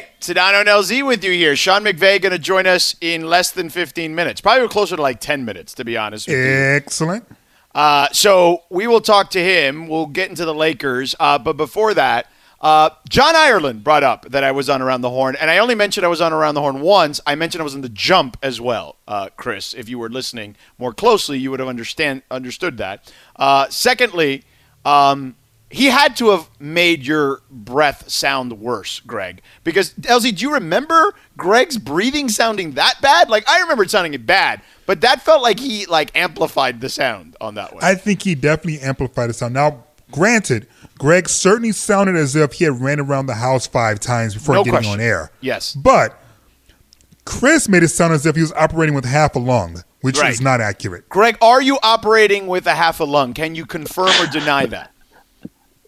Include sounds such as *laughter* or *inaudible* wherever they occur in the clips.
right, Sedano and LZ with you here. Sean McVay going to join us in less than 15 minutes. Probably closer to like 10 minutes, to be honest with you. Excellent. Uh, so we will talk to him. We'll get into the Lakers. Uh, but before that, uh, John Ireland brought up that I was on Around the Horn, and I only mentioned I was on Around the Horn once. I mentioned I was in the Jump as well, uh, Chris. If you were listening more closely, you would have understand understood that. Uh, secondly, um, he had to have made your breath sound worse, Greg. Because LZ, do you remember Greg's breathing sounding that bad? Like I remember it sounding bad, but that felt like he like amplified the sound on that one. I think he definitely amplified the sound. Now, granted, Greg certainly sounded as if he had ran around the house five times before No getting question. on air. Yes. But Chris made it sound as if he was operating with half a lung, which Right. is not accurate. Greg, are you operating with a half a lung? Can you confirm or deny that?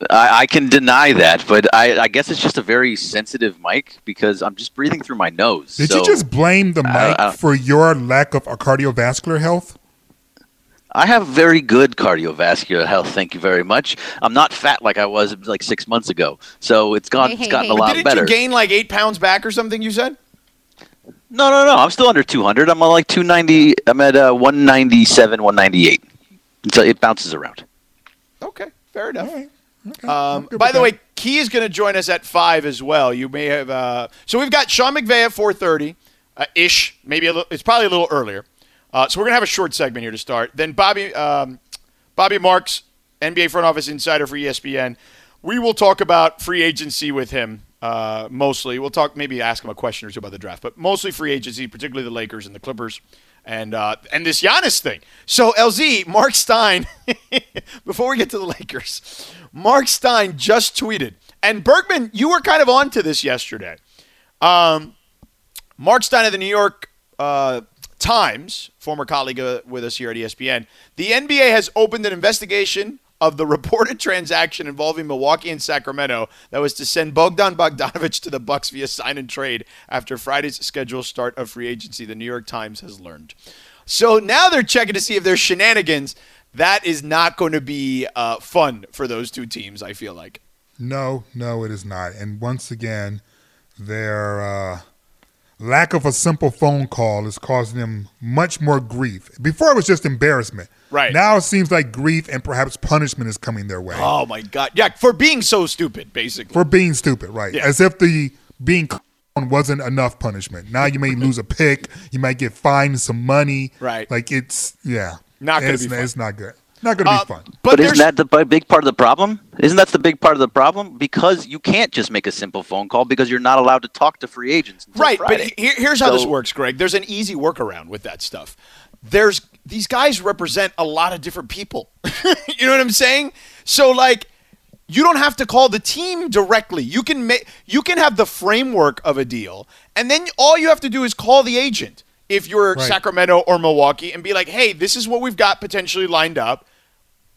I, I can deny that, but I, I guess it's just a very sensitive mic because I'm just breathing through my nose. Did so you just blame the mic Uh, uh, for your lack of cardiovascular health? I have very good cardiovascular health. Thank you very much. I'm not fat like I was like six months ago, so it's gone. Hey, it's gotten hey. a lot better. Didn't better. you gain like eight pounds back or something? You said. no, no, no. I'm still under 200. I'm on like 290. I'm at uh, 197, 198. So it bounces around. Okay, fair enough. Okay. Um, by the that. way, Key is going to join us at five as well. You may have. Uh, so we've got Sean McVay at four thirty, uh, ish. Maybe a little. It's probably a little earlier. Uh, so we're going to have a short segment here to start. Then Bobby, um, Bobby Marks, NBA front office insider for ESPN. We will talk about free agency with him. Uh, mostly, we'll talk. Maybe ask him a question or two about the draft, but mostly free agency, particularly the Lakers and the Clippers, and uh, and this Giannis thing. So LZ, Mark Stein. *laughs* before we get to the Lakers, Mark Stein just tweeted, and Bergman, you were kind of on to this yesterday. Um, Mark Stein of the New York uh, Times, former colleague uh, with us here at ESPN, the NBA has opened an investigation of the reported *laughs* transaction involving Milwaukee and Sacramento that was to send Bogdan Bogdanovich to the Bucks via sign and trade after Friday's scheduled start of free agency. The New York Times has learned. So now they're checking to see if there's shenanigans. That is not going to be uh, fun for those two teams. I feel like. No, no, it is not. And once again, their uh, lack of a simple phone call is causing them much more grief. Before it was just embarrassment. Right. Now it seems like grief and perhaps punishment is coming their way Oh my God! Yeah, for being so stupid, basically. for being stupid, right? Yeah. As if the being clown wasn't enough punishment. Now you may lose a pick, you might get fined some money. Right. Like it's yeah. Not gonna it's, be fun. It's not good. Not gonna Uh, be fun. But, But, isn't that the big part of the problem? Isn't that the big part of the problem? Because you can't just make a simple phone call because you're not allowed to talk to free agents. Until right. Friday. But he- here's how this works, Greg. There's an easy workaround with that stuff. There's these guys represent a lot of different people. *laughs* you know what I'm saying? So like. You don't have to call the team directly. You can make you can have the framework of a deal, and then all you have to do is call the agent if you're Right. Sacramento or Milwaukee and be like, "Hey, this is what we've got potentially lined up.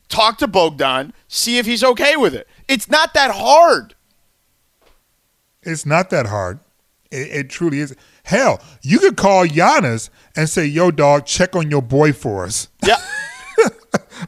Talk to Bogdan, see if he's okay with it." It's not that hard. It's not that hard. It, it truly is. Hell, you could call Giannis and say, "Yo, dog, check on your boy for us." Yeah. *laughs*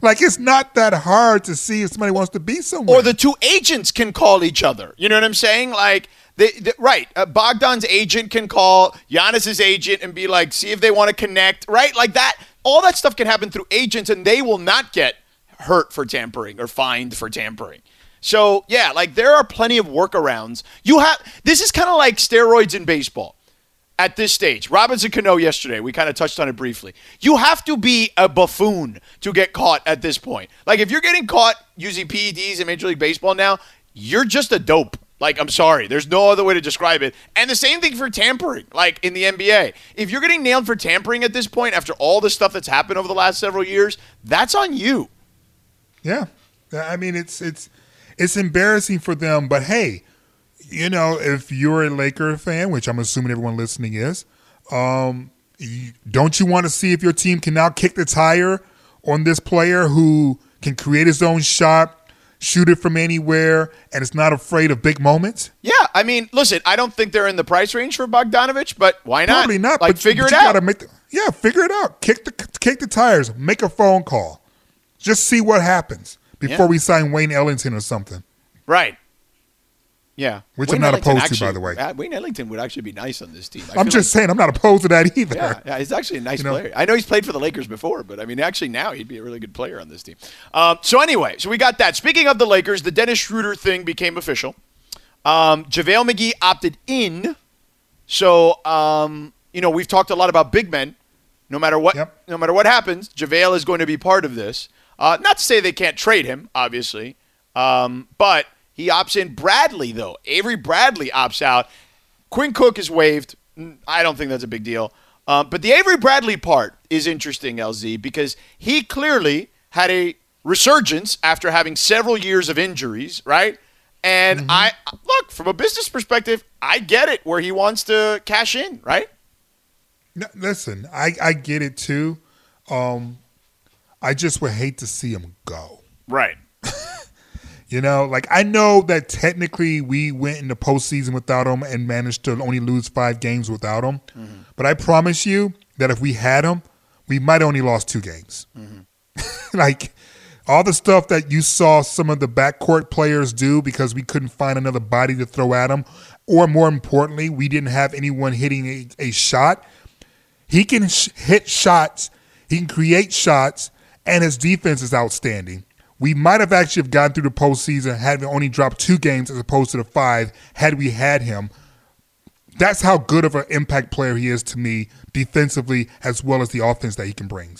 Like it's not that hard to see if somebody wants to be somewhere. or the two agents can call each other. You know what I'm saying? Like, they, they- right? Uh, Bogdan's agent can call Giannis's agent and be like, see if they want to connect. Right? Like that. All that stuff can happen through agents, and they will not get hurt for tampering or fined for tampering. So yeah, like there are plenty of workarounds. You have this is kind of like steroids in baseball at this stage. Robinson Cano yesterday, we kind of touched on it briefly. You have to be a buffoon to get caught at this point. Like if you're getting caught using PEDs in Major League Baseball now, you're just a dope. Like I'm sorry, there's no other way to describe it. And the same thing for tampering, like in the NBA. If you're getting nailed for tampering at this point after all the stuff that's happened over the last several years, that's on you. Yeah, I mean it's it's it's embarrassing for them, but hey, you know if you're a Laker fan, which I'm assuming everyone listening is, um, you, don't you want to see if your team can now kick the tire on this player who can create his own shot, shoot it from anywhere, and is not afraid of big moments? Yeah, I mean, listen, I don't think they're in the price range for Bogdanovich, but why not? Probably not. Like but, figure but it out. The, yeah, figure it out. Kick the kick the tires. Make a phone call. Just see what happens before Yeah. we sign Wayne Ellington or something. Right. Yeah, Which Wayne I'm not Ellington opposed to, by the way. uh, Wayne Ellington would actually be nice on this team. I I'm feel just saying, I'm not opposed to that *laughs* either. Yeah, yeah, he's actually a nice know? player. I know he's played for the Lakers before, but I mean, actually now he'd be a really good player on this team. Um, so anyway, so we got that. Speaking of the Lakers, the Dennis Schroeder thing became official. Um, JaVale McGee opted in. So um, you know we've talked a lot about big men. No matter what, Yep. no matter what happens, JaVale is going to be part of this. Uh, not to say they can't trade him, obviously, um, but he opts in. Bradley though, Avery Bradley opts out. Quinn Cook is waived. I don't think that's a big deal. Uh, but the Avery Bradley part is interesting, LZ, because he clearly had a resurgence after having several years of injuries, right? And I look from a business perspective, I get it where he wants to cash in, right? No, listen, I, I get it too. Um, I just would hate to see him go. Right. *laughs* You know, like I know that technically we went in the postseason without him and managed to only lose five games without him. Mm-hmm. But I promise you that if we had him, we might have only lost two games. Mm-hmm. *laughs* like all the stuff that you saw some of the backcourt players do because we couldn't find another body to throw at him, or more importantly, we didn't have anyone hitting a, a shot. He can sh- hit shots, he can create shots, and his defense is outstanding. We might have actually have gotten through the postseason had we only dropped two games as opposed to the five had we had him. That's how good of an impact player he is to me defensively as well as the offense that he can bring.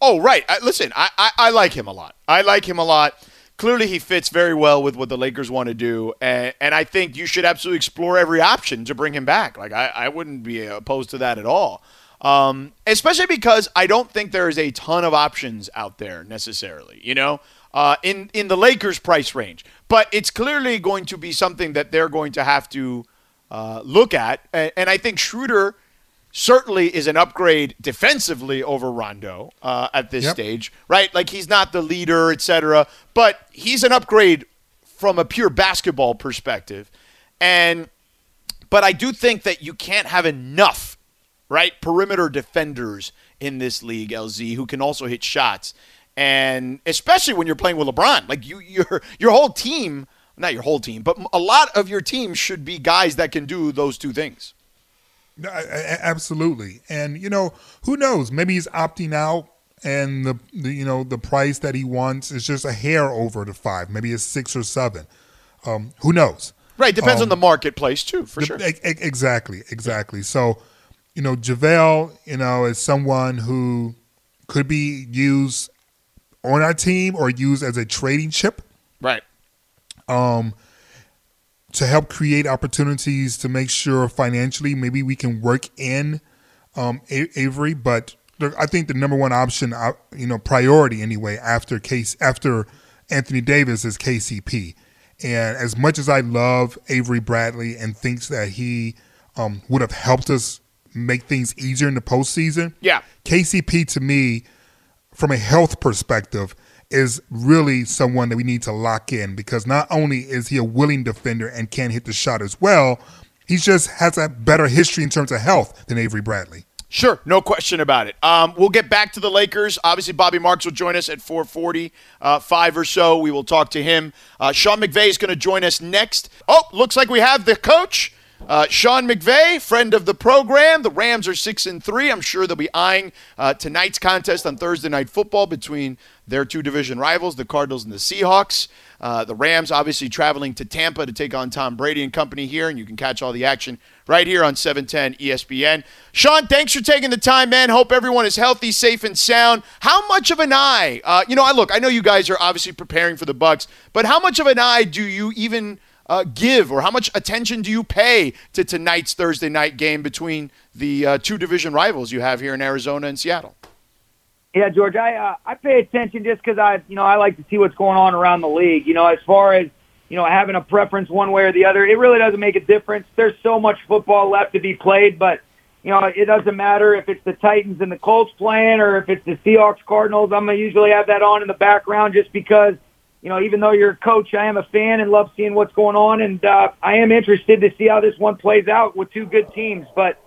Oh, right. I, listen, I, I, I like him a lot. I like him a lot. Clearly, he fits very well with what the Lakers want to do, and, and I think you should absolutely explore every option to bring him back. Like I, I wouldn't be opposed to that at all. Um, especially because I don't think there is a ton of options out there necessarily. You know, uh, in in the Lakers' price range, but it's clearly going to be something that they're going to have to uh, look at, and, and I think Schroeder certainly is an upgrade defensively over Rondo uh, at this Yep. stage, right? Like he's not the leader, etc., but he's an upgrade from a pure basketball perspective. And but I do think that you can't have enough, right, perimeter defenders in this league, LZ, who can also hit shots. And especially when you're playing with LeBron, like you your your whole team, not your whole team, but a lot of your team should be guys that can do those two things. No, I- I- absolutely. And you know, who knows? Maybe he's opting out, and the, the you know the price that he wants is just a hair over the five. Maybe it's six or seven. Um, who knows? Right, depends Um, on the marketplace too, for The- sure. e- Exactly, exactly. So, you know, JaVale, you know, is someone who could be used on our team or used as a trading chip Right. um, to help create opportunities to make sure financially maybe we can work in um, Avery. But I think the number one option, uh, you know, priority anyway after case after Anthony Davis is KCP. And as much as I love Avery Bradley and thinks that he um, would have helped us make things easier in the postseason, Yeah. KCP to me, from a health perspective, is really someone that we need to lock in because not only is he a willing defender and can hit the shot as well, he just has a better history in terms of health than Avery Bradley. Sure, no question about it. Um, we'll get back to the Lakers. Obviously, Bobby Marks will join us at 4:40, uh, five or so. We will talk to him. Uh, Sean McVay is going to join us next. Oh, looks like we have the coach, uh, Sean McVay, friend of the program. The Rams are six and three. I'm sure they'll be eyeing uh, tonight's contest on Thursday Night Football between their two division rivals, the Cardinals and the Seahawks. Uh, the Rams obviously traveling to Tampa to take on Tom Brady and company here, and you can catch all the action right here on 710 ESPN. Sean, thanks for taking the time, man. Hope everyone is healthy, safe, and sound. How much of an eye? Uh, you know, I look. I know you guys are obviously preparing for the Bucs, but how much of an eye do you even uh, give, or how much attention do you pay to tonight's Thursday night game between the uh, two division rivals you have here in Arizona and Seattle? Yeah, George, I uh, I pay attention just because I you know I like to see what's going on around the league. You know, as far as you know having a preference one way or the other, it really doesn't make a difference. There's so much football left to be played, but you know it doesn't matter if it's the Titans and the Colts playing or if it's the Seahawks Cardinals. I'm gonna usually have that on in the background just because you know even though you're a coach, I am a fan and love seeing what's going on, and uh, I am interested to see how this one plays out with two good teams, but.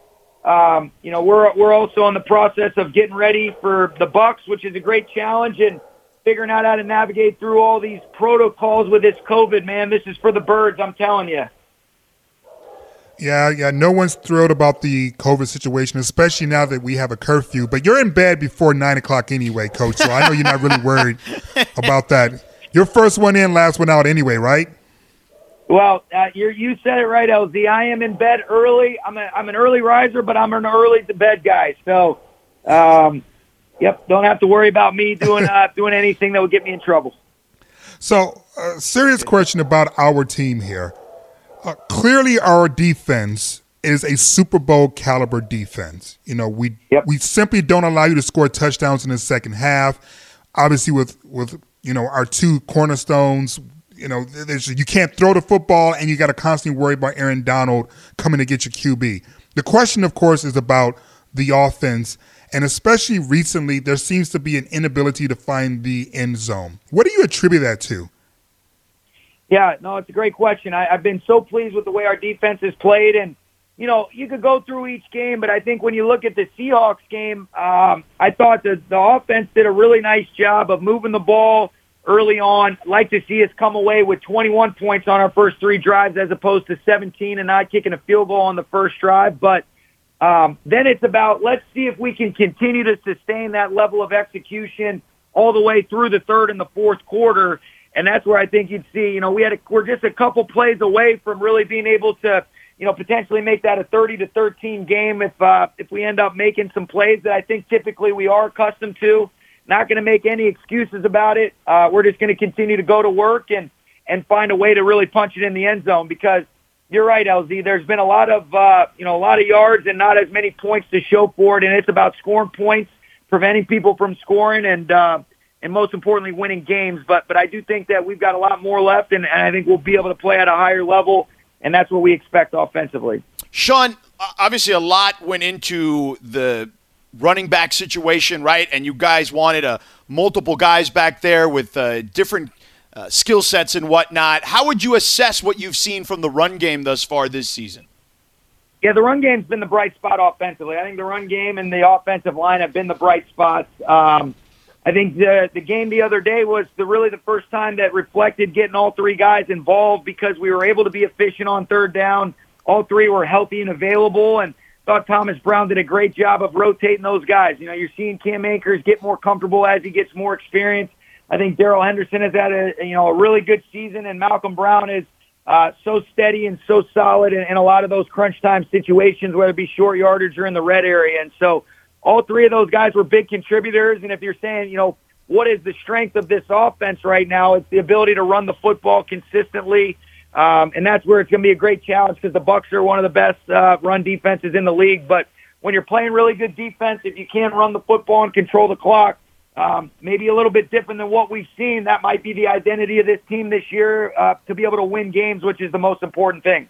Um, you know, we're we're also in the process of getting ready for the Bucs, which is a great challenge, and figuring out how to navigate through all these protocols with this COVID, man. This is for the birds, I'm telling you. Yeah, yeah. No one's thrilled about the COVID situation, especially now that we have a curfew. But you're in bed before nine o'clock anyway, Coach. So I know you're not really worried *laughs* about that. Your first one in, last one out anyway, right? Well, uh, you you said it right, LZ. I am in bed early. I'm a, I'm an early riser, but I'm an early to bed guy. So, um, yep, don't have to worry about me doing *laughs* uh, doing anything that would get me in trouble. So, uh, serious question about our team here. Uh, clearly, our defense is a Super Bowl caliber defense. You know, we Yep. we simply don't allow you to score touchdowns in the second half. Obviously, with with you know our two cornerstones, you know, you can't throw the football, and you got to constantly worry about Aaron Donald coming to get your QB. The question, of course, is about the offense, and especially recently, there seems to be an inability to find the end zone. What do you attribute that to? Yeah, no, it's a great question. I, I've been so pleased with the way our defense has played, and you know, you could go through each game, but I think when you look at the Seahawks game, um, I thought that the offense did a really nice job of moving the ball early on. Like to see us come away with 21 points on our first three drives as opposed to 17 and not kicking a field goal on the first drive. But um, then it's about let's see if we can continue to sustain that level of execution all the way through the third and the fourth quarter. And that's where I think you'd see, you know, we had a, we're just a couple plays away from really being able to, you know, potentially make that a 30 to 13 game if uh, if we end up making some plays that I think typically we are accustomed to. Not going to make any excuses about it. Uh, we're just going to continue to go to work and and find a way to really punch it in the end zone because you're right, LZ. There's been a lot of uh, you know a lot of yards and not as many points to show for it, and it's about scoring points, preventing people from scoring, and uh, and most importantly, winning games. But but I do think that we've got a lot more left, and, and I think we'll be able to play at a higher level, and that's what we expect offensively. Sean, obviously a lot went into the running back situation, right? And you guys wanted a multiple guys back there with uh, different uh, skill sets and whatnot. How would you assess what you've seen from the run game thus far this season? Yeah, the run game's been the bright spot offensively. I think the run game and the offensive line have been the bright spots. Um, I think the the game the other day was the really the first time that reflected getting all three guys involved because we were able to be efficient on third down. All three were healthy and available, and thought Thomas Brown did a great job of rotating those guys. You know, you're seeing Cam Akers get more comfortable as he gets more experience. I think Darrell Henderson has had a you know a really good season, and Malcolm Brown is uh, so steady and so solid in, in a lot of those crunch time situations, whether it be short yardage or in the red area. And so all three of those guys were big contributors. And if you're saying, you know, what is the strength of this offense right now? It's the ability to run the football consistently. Um, and that's where it's going to be a great challenge because the Bucs are one of the best uh, run defenses in the league. But when you're playing really good defense, if you can't run the football and control the clock, um, maybe a little bit different than what we've seen. That might be the identity of this team this year uh, to be able to win games, which is the most important thing.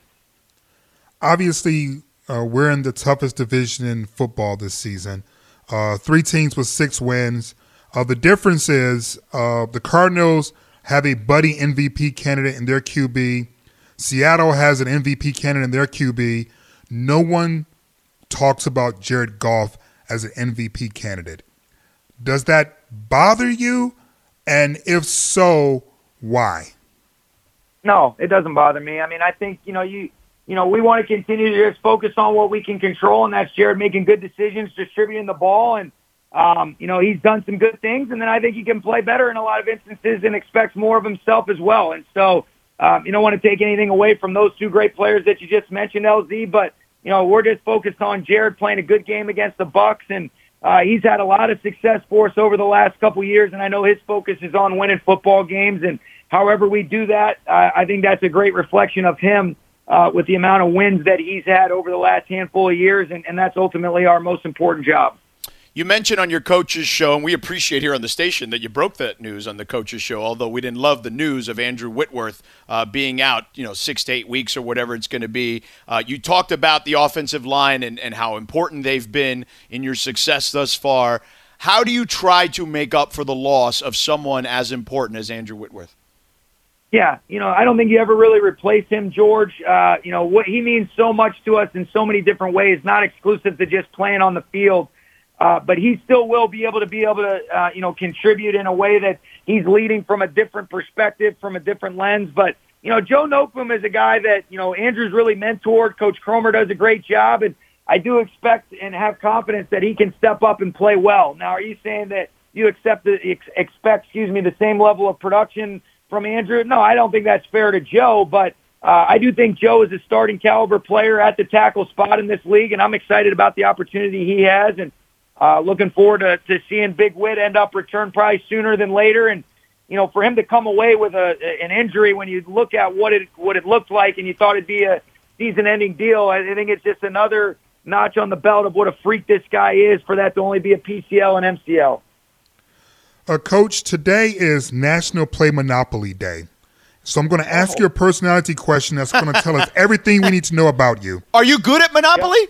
obviously uh, we're in the toughest division in football this season. Uh, three teams with six wins. Uh, the difference is uh, the Cardinals have a buddy MVP candidate in their QB. Seattle has an MVP candidate in their QB. No one talks about Jared Goff as an MVP candidate. Does that bother you? And if so, why? No, it doesn't bother me. I mean, I think you know you you know we want to continue to just focus on what we can control, and that's Jared making good decisions, distributing the ball, and um, you know he's done some good things, and then I think he can play better in a lot of instances and expects more of himself as well. And so um, you don't want to take anything away from those two great players that you just mentioned, LZ, but you know we're just focused on Jared playing a good game against the Bucs and. Uh, he's had a lot of success for us over the last couple years, and I know his focus is on winning football games. And however we do that, uh, I think that's a great reflection of him uh, with the amount of wins that he's had over the last handful of years, and, and that's ultimately our most important job. You mentioned on your coach's show, and we appreciate here on the station that you broke that news on the coach's show. Although we didn't love the news of Andrew Whitworth uh, being out, you know, six to eight weeks or whatever it's going to be. Uh, you talked about the offensive line and, and how important they've been in your success thus far. How do you try to make up for the loss of someone as important as Andrew Whitworth? Yeah, you know, I don't think you ever really replace him, George. Uh, you know, what he means so much to us in so many different ways, not exclusive to just playing on the field. Uh, but he still will be able to be able to, uh, you know, contribute in a way that he's leading from a different perspective, from a different lens. But you know, Joe Noteboom is a guy that you know Andrew's really mentored. Coach Kromer does a great job, and I do expect and have confidence that he can step up and play well. Now, are you saying that you accept the, expect, excuse me, the same level of production from Andrew? No, I don't think that's fair to Joe, but uh, I do think Joe is a starting caliber player at the tackle spot in this league, and I'm excited about the opportunity he has, and uh, looking forward to, to seeing Big Whit end up return probably sooner than later, and you know, for him to come away with a an injury when you look at what it what it looked like, and you thought it'd be a season-ending deal, I think it's just another notch on the belt of what a freak this guy is for that to only be a PCL and MCL. Uh, Coach, today is National Play Monopoly Day. So I'm going to ask oh. you a personality question that's going to tell us *laughs* everything we need to know about you. Are you good at Monopoly? Yep.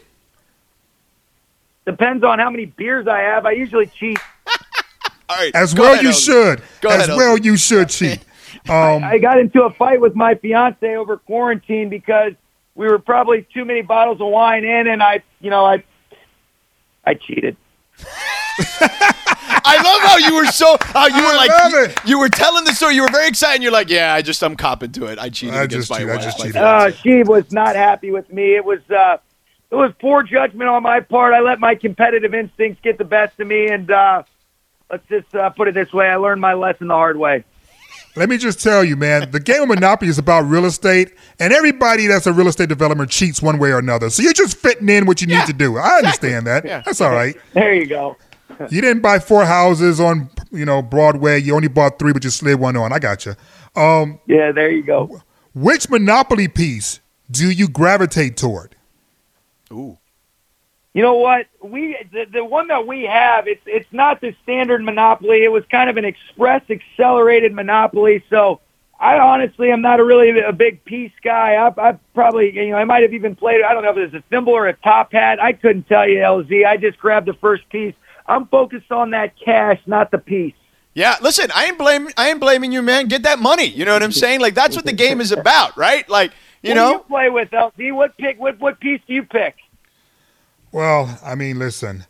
Depends on how many beers I have. I usually cheat. *laughs* All right. As well ahead, you should. Go As ahead, well you should cheat. *laughs* Um, I, I got into a fight with my fiance over quarantine because we were probably too many bottles of wine in, and I, you know, I, I cheated. *laughs* I love how you were so how you were like you, you, were telling the story. You were very excited. You're like, yeah, I just I'm copping to it. I cheated I against my wife. I just cheated. Uh, she was not happy with me. It was uh, it was poor judgment on my part. I let my competitive instincts get the best of me, and uh, let's just uh, put it this way: I learned my lesson the hard way. Let me just tell you, man, the game of Monopoly is about real estate, and everybody that's a real estate developer cheats one way or another. So you're just fitting in what you yeah, need to do. I understand that. Yeah. That's all right. There you go. *laughs* you didn't buy four houses on, you know, Broadway. You only bought three, but you slid one on. I got you. Um, yeah, there you go. Which Monopoly piece do you gravitate toward? Ooh. You know what? We the, the one that we have, it's it's not the standard monopoly. It was kind of an express accelerated monopoly. So I honestly am not a really a big piece guy. I, I probably you know I might have even played. I don't know if it was a thimble or a top hat. I couldn't tell you, LZ. I just grabbed the first piece. I'm focused on that cash, not the piece. Yeah, listen, I ain't blame I ain't blaming you, man. Get that money. You know what I'm saying? Like that's what the game is about, right? Like you what know. Do you play with LZ? What pick? What what piece do you pick? Well, I mean, listen,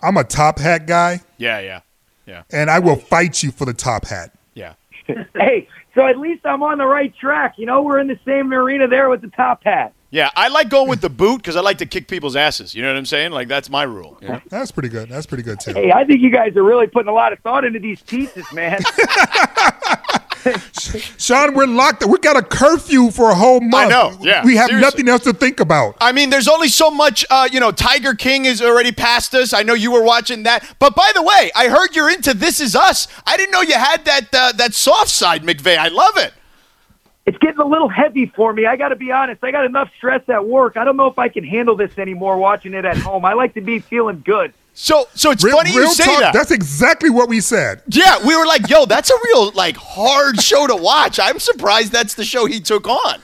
I'm a top hat guy. Yeah, yeah, yeah. And I will fight you for the top hat. Yeah. *laughs* hey, so at least I'm on the right track. You know, we're in the same arena there with the top hat. Yeah, I like going with the boot because I like to kick people's asses. You know what I'm saying? Like that's my rule. You know? That's pretty good. That's pretty good too. Hey, I think you guys are really putting a lot of thought into these pieces, man. *laughs* *laughs* *laughs* Sean, we're locked. Up. We got a curfew for a whole month. I know. Yeah. We have seriously. nothing else to think about. I mean, there's only so much. Uh, you know, Tiger King is already past us. I know you were watching that. But by the way, I heard you're into This Is Us. I didn't know you had that uh, that soft side, McVay. I love it. It's getting a little heavy for me. I got to be honest. I got enough stress at work. I don't know if I can handle this anymore watching it at home. I like to be feeling good. So, so it's real, funny you say talk, that. That's exactly what we said. Yeah, we were like, "Yo, that's a real like hard show to watch." I'm surprised that's the show he took on.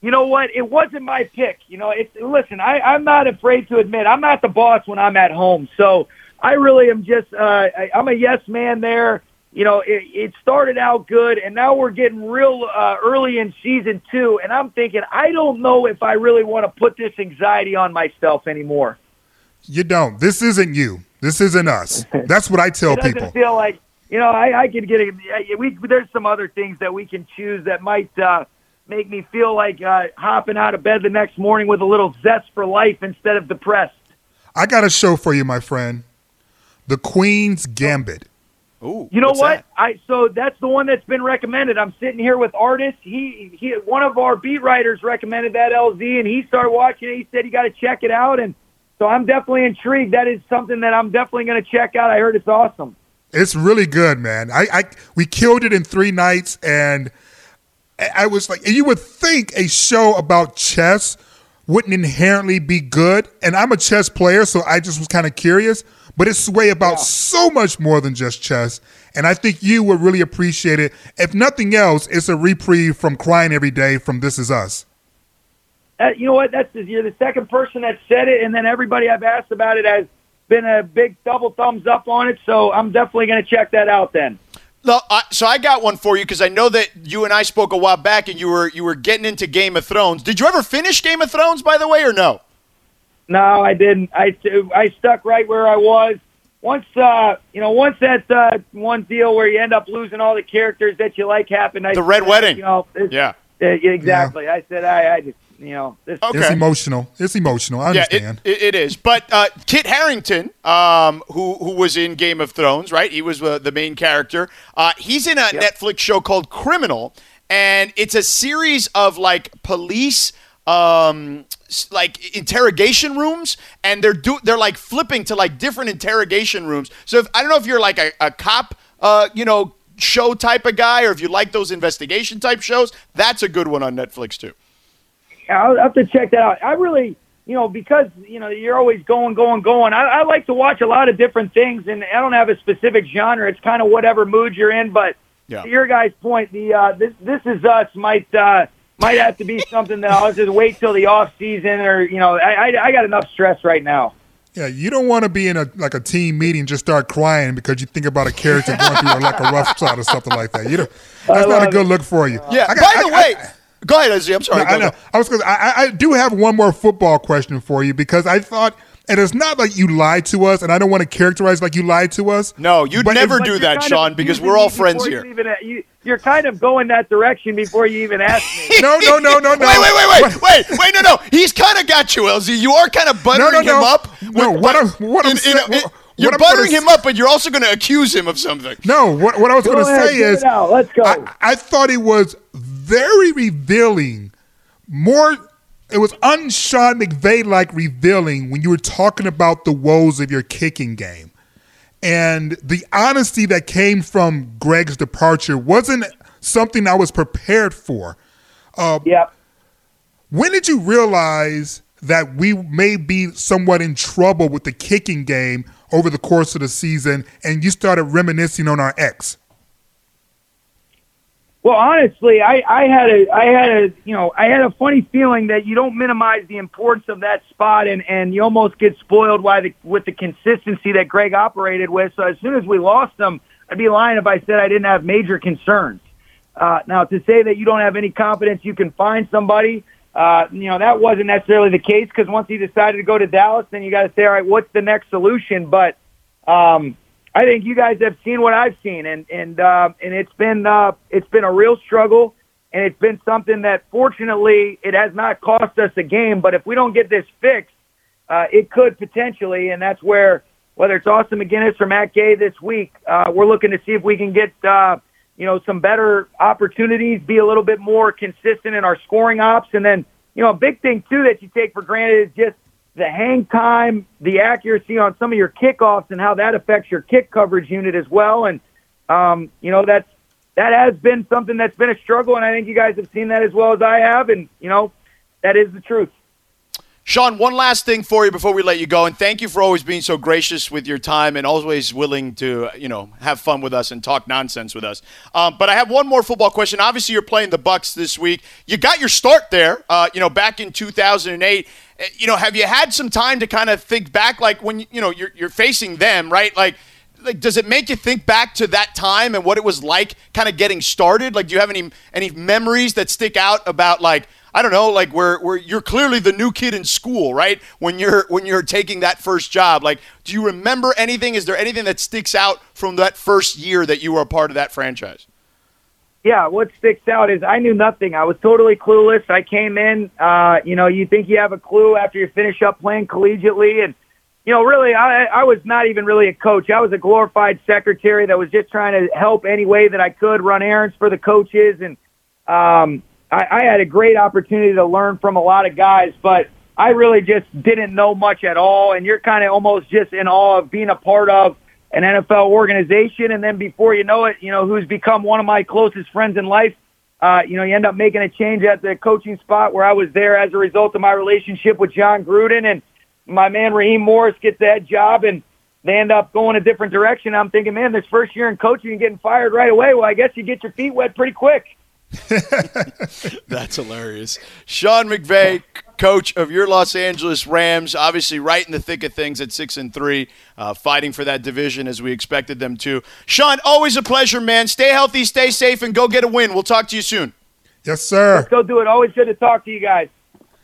You know what? It wasn't my pick. You know, it's listen. I, I'm not afraid to admit I'm not the boss when I'm at home. So I really am just. Uh, I, I'm a yes man there. You know, it, it started out good, and now we're getting real uh, early in season two, and I'm thinking I don't know if I really want to put this anxiety on myself anymore. You don't. This isn't you. This isn't us. That's what I *laughs* tell it doesn't people. Feel like you know, I, I can get it. We there's some other things that we can choose that might uh, make me feel like uh, hopping out of bed the next morning with a little zest for life instead of depressed. I got a show for you, my friend. The Queen's Gambit. Ooh, you know what? That? I so that's the one that's been recommended. I'm sitting here with Artis. He he one of our beat writers recommended that LZ and he started watching it. He said you got to check it out and so I'm definitely intrigued. That is something that I'm definitely going to check out. I heard it's awesome. It's really good, man. I, I we killed it in three nights, and I was like, you would think a show about chess wouldn't inherently be good, and I'm a chess player, so I just was kind of curious. But it's way about yeah. so much more than just chess, and I think you would really appreciate it. If nothing else, it's a reprieve from crying every day from This Is Us uh, you know what? That's you're the second person that said it, and then everybody I've asked about it has been a big double thumbs up on it. So I'm definitely going to check that out then. No, I, so I got one for you because I know that you and I spoke a while back, and you were you were getting into Game of Thrones. Did you ever finish Game of Thrones, by the way, or no? No, I didn't. I I stuck right where I was. Once uh, you know, once that uh, one deal where you end up losing all the characters that you like happened, I The Red said, Wedding. You know, Yeah. uh, exactly. I said I, I just you know this. Okay. It's emotional. It's emotional. I understand. it, it, it is. But uh, Kit Harington, um, who who was in Game of Thrones, right? He was uh, the main character. Uh, he's in a Netflix show called Criminal, and it's a series of like police. Um, like interrogation rooms, and they're do they're like flipping to like different interrogation rooms. So if, I don't know if you're like a, a cop, uh, you know, show type of guy, or if you like those investigation type shows, that's a good one on Netflix too. I'll have to check that out. I really, you know, because you know you're always going, going, going. I, I like to watch a lot of different things, and I don't have a specific genre. It's kind of whatever mood you're in. But Yeah. to your guys' point, the uh, this this is us might uh, might have to be *laughs* something that I'll just wait till the off season, or you know, I I, I got enough stress right now. Yeah, you don't want to be in a like a team meeting and just start crying because you think about a character going through like a rough spot or something like that. You know, that's not a love good look for you. Yeah. I got- By the I- way, go ahead, LZ. I'm sorry. I Go, know. go. I was gonna. I, I- I do have one more football question for you because I thought, and it's not like you lied to us, and I don't want to characterize like you lied to us. No, you'd But never if- do that, kind of Sean, because we're all friends here. you even- you, you're kind of going that direction before you even ask me. *laughs* No, no, no, no, no. Wait, wait, wait, wait, wait, wait, no, no. He's kind of got you, LZ. You are kind of buttering no, no. him up. No, with- what but I'm- what I'm in- in saying- a- what- You're what buttering him up, but you're also going to accuse him of something. No, what, what I was going to say is, it out. Let's go. I, I thought he was very revealing, more. It was un-Sean McVay like revealing when you were talking about the woes of your kicking game, and the honesty that came from Greg's departure wasn't something I was prepared for. Uh, yep. When did you realize that we may be somewhat in trouble with the kicking game over the course of the season, and you started reminiscing on our ex? Well, honestly, I, I had a, I had a, you know, I had a funny feeling that you don't minimize the importance of that spot, and and you almost get spoiled by the with the consistency that Greg operated with. So as soon as we lost him, I'd be lying if I said I didn't have major concerns. Uh, now, to say that you don't have any confidence you can find somebody, uh, you know, that wasn't necessarily the case because once he decided to go to Dallas, then you got to say, all right, what's the next solution? But um, I think you guys have seen what I've seen, and and uh, and it's been uh, it's been a real struggle, and it's been something that fortunately it has not cost us a game. But if we don't get this fixed, uh, it could potentially, and that's where whether it's Austin McGinnis or Matt Gay this week, uh, we're looking to see if we can get uh, you know some better opportunities, be a little bit more consistent in our scoring ops, and then you know a big thing too that you take for granted is just the hang time, the accuracy on some of your kickoffs, and how that affects your kick coverage unit as well. And um, you know that's that has been something that's been a struggle, and I think you guys have seen that as well as I have. And you know that is the truth. Sean, one last thing for you before we let you go, and thank you for always being so gracious with your time and always willing to, you know, have fun with us and talk nonsense with us. Um, but I have one more football question. Obviously, you're playing the Bucs this week. You got your start there, uh, you know, back in 2008. Uh, You know, have you had some time to kind of think back, like when you know you're you're facing them, right? Like, like does it make you think back to that time and what it was like, kind of getting started? Like, do you have any any memories that stick out about like? I don't know, like where where you're clearly the new kid in school, right? When you're when you're taking that first job, like, do you remember anything? Is there anything that sticks out from that first year that you were a part of that franchise? Yeah, what sticks out is I knew nothing. I was totally clueless. I came in, uh, you know, you think you have a clue after you finish up playing collegiately. And, you know, really, I, I was not even really a coach. I was a glorified secretary that was just trying to help any way that I could, run errands for the coaches. And um, I, I had a great opportunity to learn from a lot of guys, but I really just didn't know much at all. And you're kind of almost just in awe of being a part of an NFL organization, and then before you know it, you know who's become one of my closest friends in life. Uh, you know, you end up making a change at the coaching spot where I was there as a result of my relationship with Jon Gruden, and my man Raheem Morris gets that job, and they end up going a different direction. I'm thinking, man, this first year in coaching and getting fired right away. Well, I guess you get your feet wet pretty quick. *laughs* That's hilarious. Sean McVay, coach of your Los Angeles Rams, obviously right in the thick of things at six and three, uh, fighting for that division as we expected them to. Sean, always a pleasure, man. Stay healthy, stay safe, and go get a win. We'll talk to you soon. Yes, sir. Go do it. Always good to talk to you guys.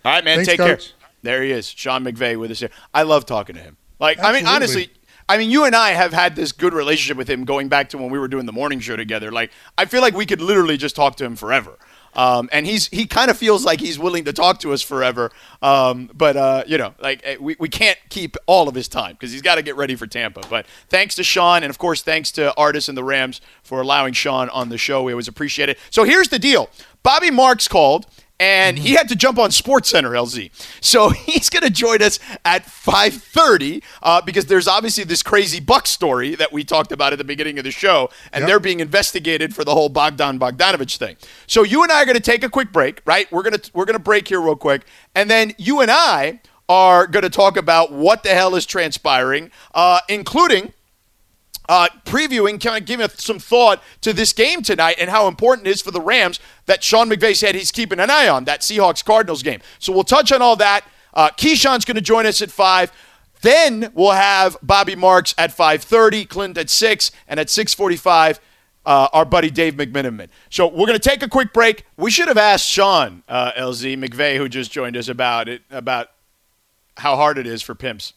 All right, man. Thanks, take Coach. care. There he is, Sean McVay with us here. I love talking to him. Like, I mean, honestly, I mean, you and I have had this good relationship with him going back to when we were doing the morning show together. Like, I feel like we could literally just talk to him forever. Um, and he's he kind of feels like he's willing to talk to us forever. Um, but uh, you know, like eh, we, we can't keep all of his time because he's got to get ready for Tampa. But thanks to Sean, and of course thanks to Artis and the Rams for allowing Sean on the show. We always appreciate it. So here's the deal: Bobby Marks called and he had to jump on Sports Center LZ. So *laughs* he's going to join us at 5:30 uh, because there's obviously this crazy Buck story that we talked about at the beginning of the show, and Yep. they're being investigated for the whole Bogdan Bogdanovich thing. So you and I are going to take a quick break, right? We're gonna we're gonna break here real quick, and then you and I are going to talk about what the hell is transpiring, uh, including uh, previewing, kind of giving some thought to this game tonight and how important it is for the Rams that Sean McVay said he's keeping an eye on that Seahawks Cardinals game. So we'll touch on all that. Uh, Keyshawn's going to join us at five. Then we'll have Bobby Marks at 5:30, Clint at six, and at 6:45. Uh, our buddy Dave McMenamin. So we're going to take a quick break. We should have asked Sean uh, LZ McVay, who just joined us, about it, about how hard it is for pimps.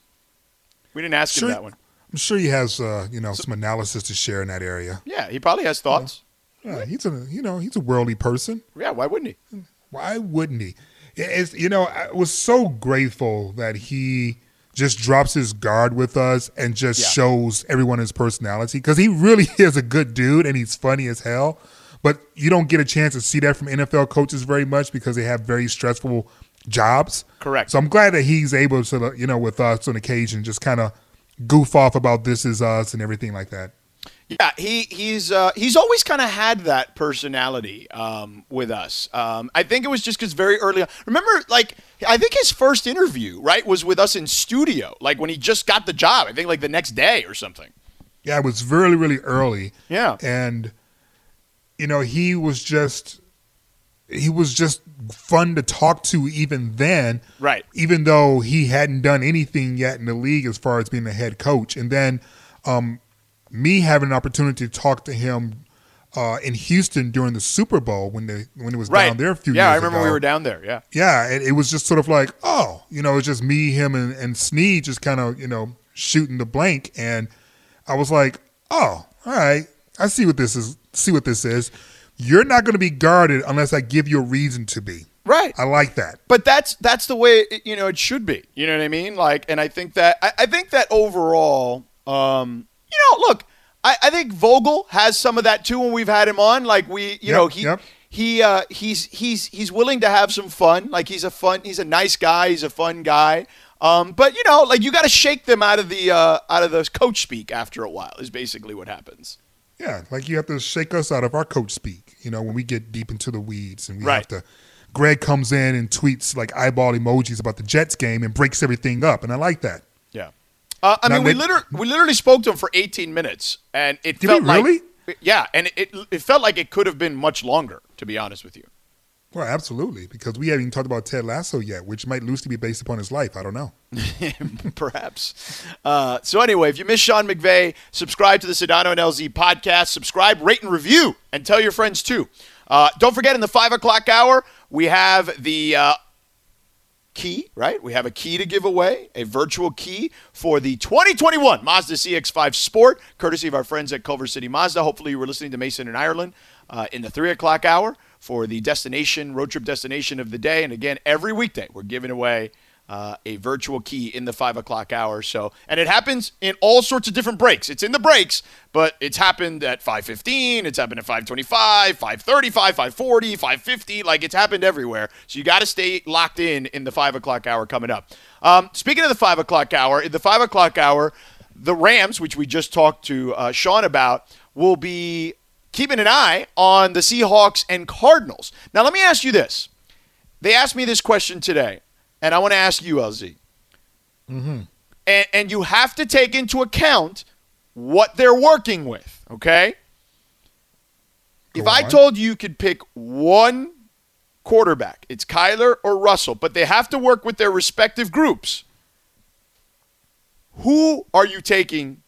We didn't ask Sure. him that one. I'm sure he has, uh, you know, some analysis to share in that area. Yeah, he probably has thoughts. Yeah, he's a, you know, he's a worldly person. Yeah, why wouldn't he? Why wouldn't he? It's, you know, I was so grateful that he just drops his guard with us and just Yeah. shows everyone his personality because he really *laughs* is a good dude and he's funny as hell. But you don't get a chance to see that from NFL coaches very much because they have very stressful jobs. Correct. So I'm glad that he's able to, you know, with us on occasion, just kind of goof off about this is us and everything like that. Yeah, he he's uh, he's always kind of had that personality um, with us. Um, I think it was just because very early on. Remember, like I think his first interview, right, was with us in studio, like when he just got the job. I think like the next day or something. Yeah, it was really, really early. Yeah. And you know, he was just he was just fun to talk to even then. Right. Even though he hadn't done anything yet in the league as far as being a head coach. And then um me having an opportunity to talk to him uh, in Houston during the Super Bowl when they when it was Right. down there a few yeah, I remember ago we were down there. Yeah. yeah, it, it was just sort of like, oh, you know, it's just me, him, and, and Sneed just kind of, you know, shooting the blank. And I was like, oh, all right, I see what this is. See what this is. You're not going to be guarded unless I give you a reason to be. Right. I like that. But that's that's the way it, you know it should be. You know what I mean? Like, and I think that I, I think that overall, um, you know, look, I, I think Vogel has some of that too when we've had him on. Like we, you Yep, know, he yep. he uh, he's he's he's willing to have some fun. Like he's a fun, he's a nice guy. He's a fun guy. Um, but you know, like you got to shake them out of the uh, out of the coach speak after a while. Is basically what happens. Yeah, like you have to shake us out of our coach speak, you know, when we get deep into the weeds and we Right. have to. Greg comes in and tweets like eyeball emojis about the Jets game and breaks everything up, and I like that. Yeah. Uh, I Now, mean, we literally we literally spoke to him for 18 minutes, and it Did felt we like really? yeah, and it it felt like it could have been much longer. To be honest with you. Well, absolutely, because we haven't even talked about Ted Lasso yet, which might loosely be based upon his life. I don't know. *laughs* Perhaps. Uh, so anyway, if you miss Sean McVay, subscribe to the Sedano and LZ podcast. Subscribe, rate, and review, and tell your friends too. Uh, don't forget, in the five o'clock hour, we have the uh, key. Right, we have a key to give away, a virtual key for the 2021 Mazda CX-5 Sport, courtesy of our friends at Culver City Mazda. Hopefully, you were listening to Mason in Ireland uh, in the three o'clock hour for the destination road trip destination of the day. And again, every weekday we're giving away uh, a virtual key in the five o'clock hour. So, and it happens in all sorts of different breaks. It's in the breaks, but it's happened at 5:15. It's happened at 5:25, 5:35, 5:40, 5:50. Like it's happened everywhere. So you got to stay locked in in the five o'clock hour coming up. Um, speaking of the five o'clock hour, in the five o'clock hour, the Rams, which we just talked to uh, Sean about, will be keeping an eye on the Seahawks and Cardinals. Now, let me ask you this. They asked me this question today, and I want to ask you, LZ. Mm-hmm. And, and you have to take into account what they're working with, okay? if I told you you could pick one quarterback, it's Kyler or Russell, but they have to work with their respective groups. Who are you taking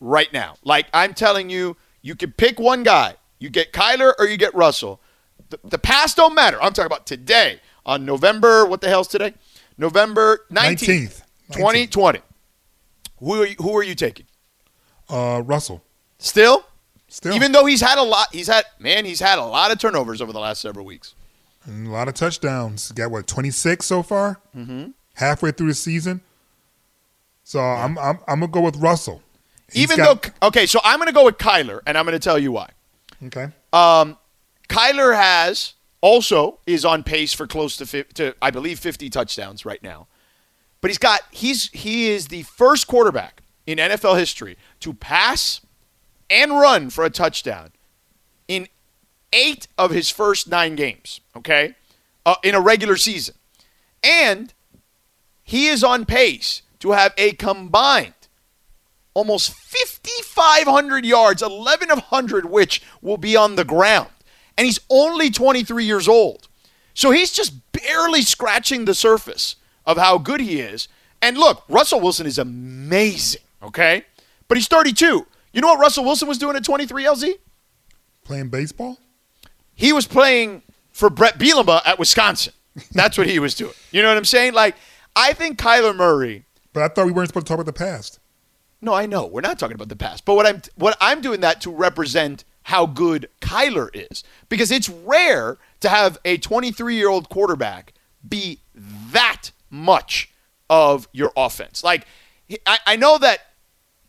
right now? Like I'm telling you, you can pick one guy. You get Kyler or you get Russell. The, the past don't matter. I'm talking about today on November. What the hell's today? November 19th, 19th. 2020. Who are you, who are you taking? Uh, Russell. Still? Still. Even though he's had a lot, he's had man, he's had a lot of turnovers over the last several weeks. And a lot of touchdowns. Got what, 26 so far? Mm-hmm. Halfway through the season. So I'm, I'm I'm gonna go with Russell. He's Even got- though okay, so I'm going to go with Kyler, and I'm going to tell you why. okay, Um, Kyler has also is on pace for close to, fif- to I believe 50 touchdowns right now. But he's got he's he is the first quarterback in NFL history to pass and run for a touchdown in 8 of his first 9 games, okay? Uh, in a regular season. And he is on pace to have a combined almost 5,500 yards, 11 of 100 which will be on the ground. And he's only 23 years old. So he's just barely scratching the surface of how good he is. And look, Russell Wilson is amazing, okay? But he's 32. You know what Russell Wilson was doing at 23, LZ? playing baseball. He was playing for Bret Bielema at Wisconsin. That's what he was doing. You know what I'm saying? Like, I think Kyler Murray But I thought we weren't supposed to talk about the past. No, I know. We're not talking about the past. But what I'm what I'm doing that to represent how good Kyler is. Because it's rare to have a 23-year-old quarterback be that much of your offense. Like I, I know that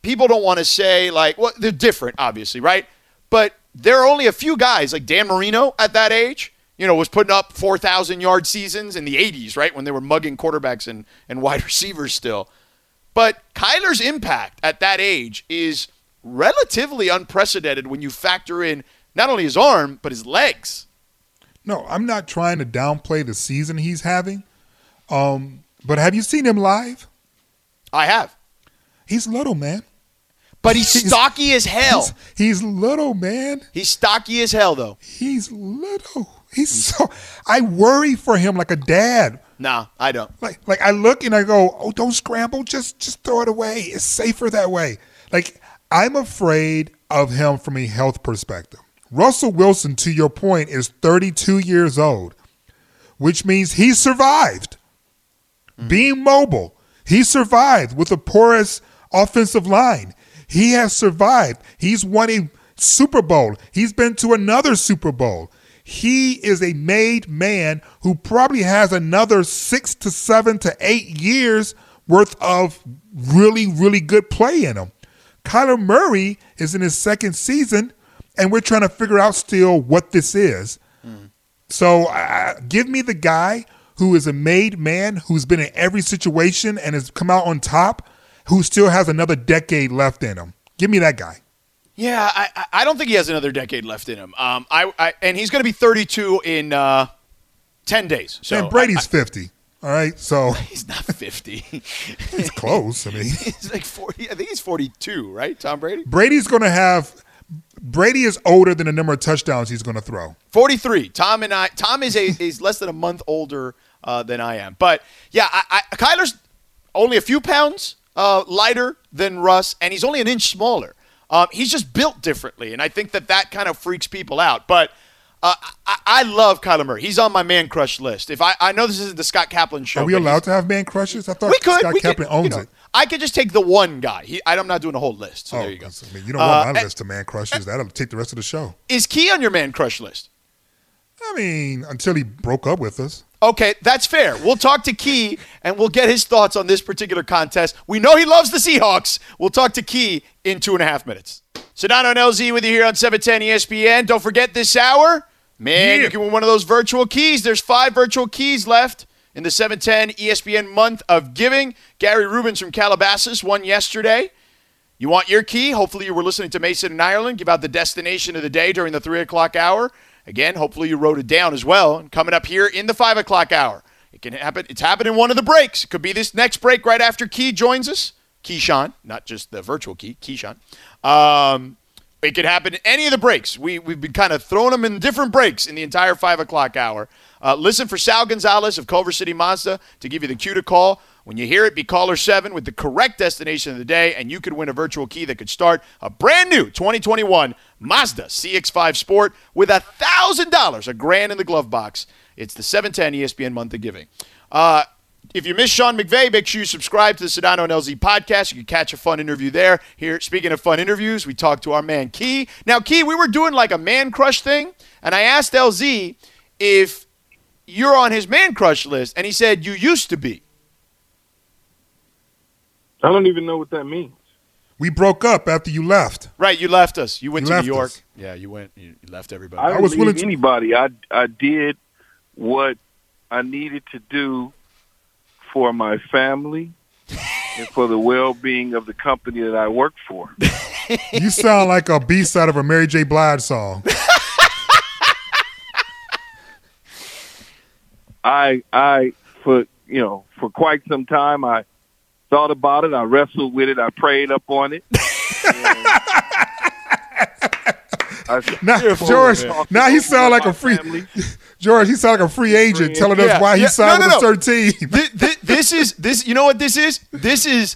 people don't want to say like well they're different obviously, right? But there are only a few guys like Dan Marino at that age, you know, was putting up 4,000 yard seasons in the 80s, right? When they were mugging quarterbacks and, and wide *laughs* receivers still. But Kyler's impact at that age is relatively unprecedented when you factor in not only his arm, but his legs. No, I'm not trying to downplay the season he's having. Um, but have you seen him live? I have. He's little, man. But he's He's- stocky as hell. He's, he's little, man. He's stocky as hell, though. He's little. He's so. I worry for him like a dad. Nah, I don't. Like, like I look and I go, "Oh, don't scramble. Just, just throw it away. It's safer that way." Like, I'm afraid of him from a health perspective. Russell Wilson, to your point, is 32 years old, which means he survived hmm. being mobile. He survived with the poorest offensive line. He has survived. He's won a Super Bowl. He's been to another Super Bowl. He is a made man who probably has another six to seven to eight years worth of really, really good play in him. Kyler Murray is in his second season, and we're trying to figure out still what this is. So uh, give me the guy who is a made man, who's been in every situation and has come out on top, who still has another decade left in him. Give me that guy. Yeah, I, I- don't think he has another decade left in him. Um, I, I and he's going to be 32 in uh, 10 days. So and Brady's I- 50. All right, so *laughs* he's not 50. *laughs* it's close. I mean, *laughs* he's like 40. I think he's 42, right? Tom Brady. Brady's going to have. Brady is older than the number of touchdowns he's going to throw. 43. Tom and I. Tom is a is less than a month older uh, than I am. But yeah, I, I, Kyler's only a few pounds uh, lighter than Russ, and he's only an inch smaller. Um, he's just built differently, and I think that that kind of freaks people out. But uh, I, I love Kyler Murray. He's on my man crush list. If I, I know this isn't the Scott Kaplan show, Are we allowed to have man crushes? I thought We could. Scott we Kaplan could, you owns know, it. I could just take the one guy. He, I'm not doing a whole list. So oh, there you go. I mean, you don't want Uh, my and- list of man crushes. That'll take the rest of the show. Is Key on your man crush list? I mean, until he broke up with us. Okay, that's fair. We'll talk to Key and we'll get his thoughts on this particular contest. We know he loves the Seahawks. We'll talk to Key in two and a half minutes. Sedano and LZ with you here on 710 ESPN. Don't forget this hour, man, Yeah. you can win one of those virtual keys. There's five virtual keys left in the 710 ESPN month of giving. Gary Rubens from Calabasas won yesterday. You want your key? Hopefully, you were listening to Mason and Ireland. Give out the destination of the day during the three o'clock hour. Again, hopefully, you wrote it down as well. And coming up here in the five o'clock hour, it can happen. It's happening in one of the breaks. It could be this next break right after Key joins us. Keyshawn, not just the virtual key, Keyshawn. Um, it could happen in any of the breaks. We, we've been kind of throwing them in different breaks in the entire 5 o'clock hour. Uh, listen for Sal Gonzalez of Culver City Mazda to give you the cue to call. When you hear it, be caller 7 with the correct destination of the day, and you could win a virtual key that could start a brand new 2021 Mazda CX5 Sport with a $1,000, a grand in the glove box. It's the 710 ESPN month of giving. Uh, if you miss Sean McVay, make sure you subscribe to the Sedano and LZ podcast. You can catch a fun interview there. Here, speaking of fun interviews, we talked to our man Key. Now, Key, we were doing like a man crush thing, and I asked LZ if you're on his man crush list, and he said you used to be. I don't even know what that means. We broke up after you left. Right, you left us. You went You to New York. us. Yeah, you went. You you left everybody. I, I was was willing to- anybody. I I did what I needed to do for my family *laughs* and for the well-being of the company that I work for. *laughs* You sound like a B side of a Mary J. Blige song. *laughs* I I for you know for quite some time I thought about it. I wrestled with it. I prayed up on it. *laughs* I, *laughs* Now, You're a fool, George, man. now he sound like a free family. *laughs* George. He sound like a free agent telling us Yeah, why he yeah. signed No, no, with no. a certain team. Thi- thi- this is this. You know what this is? This is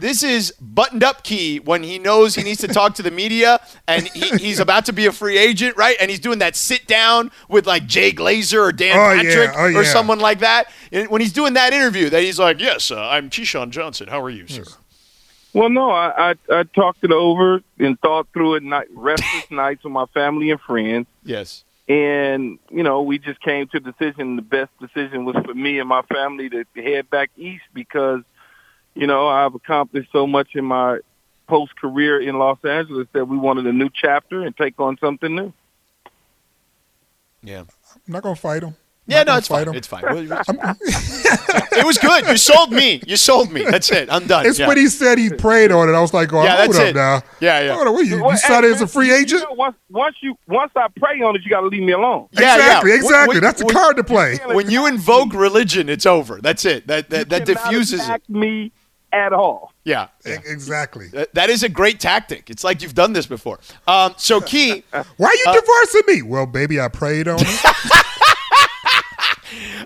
this is buttoned up key when he knows he needs to talk to the media and he, he's *laughs* about to be a free agent, right? And he's doing that sit down with like Jay Glazer or Dan Oh, yeah. Patrick Oh, or yeah. someone like that. And when he's doing that interview, that he's like, "Yes, uh, I'm Keyshawn Johnson. How are you, sir?" Well, no, I, I I talked it over and thought through it night, restless *laughs* nights with my family and friends, Yes. and you know we just came to the decision. The best decision was for me and my family to head back east because, you know, I've accomplished so much in my post career in Los Angeles that we wanted a new chapter and take on something new. Yeah. I'm not gonna fight him. Yeah, no, gonna it's fine. him. It's fine. *laughs* *laughs* it was good. You sold me. You sold me. That's it. I'm done. It's yeah. when he said he prayed on it. I was like, oh, Yeah, hold that's up it. now. Yeah, yeah. Hold on, what, you, Well, you signed hey, as a man, free you agent? know, once once you once I pray on it, you got to leave me alone. Yeah, exactly, yeah. exactly. When- That's the when- card to play. When you invoke religion, it's over. That's it. That that, that You cannot diffuses it. me at all. Yeah. E- Exactly. That- that is a great tactic. It's like you've done this before. Um, so, *laughs* Key, Why are you Uh, divorcing me? Well, baby, I prayed on it.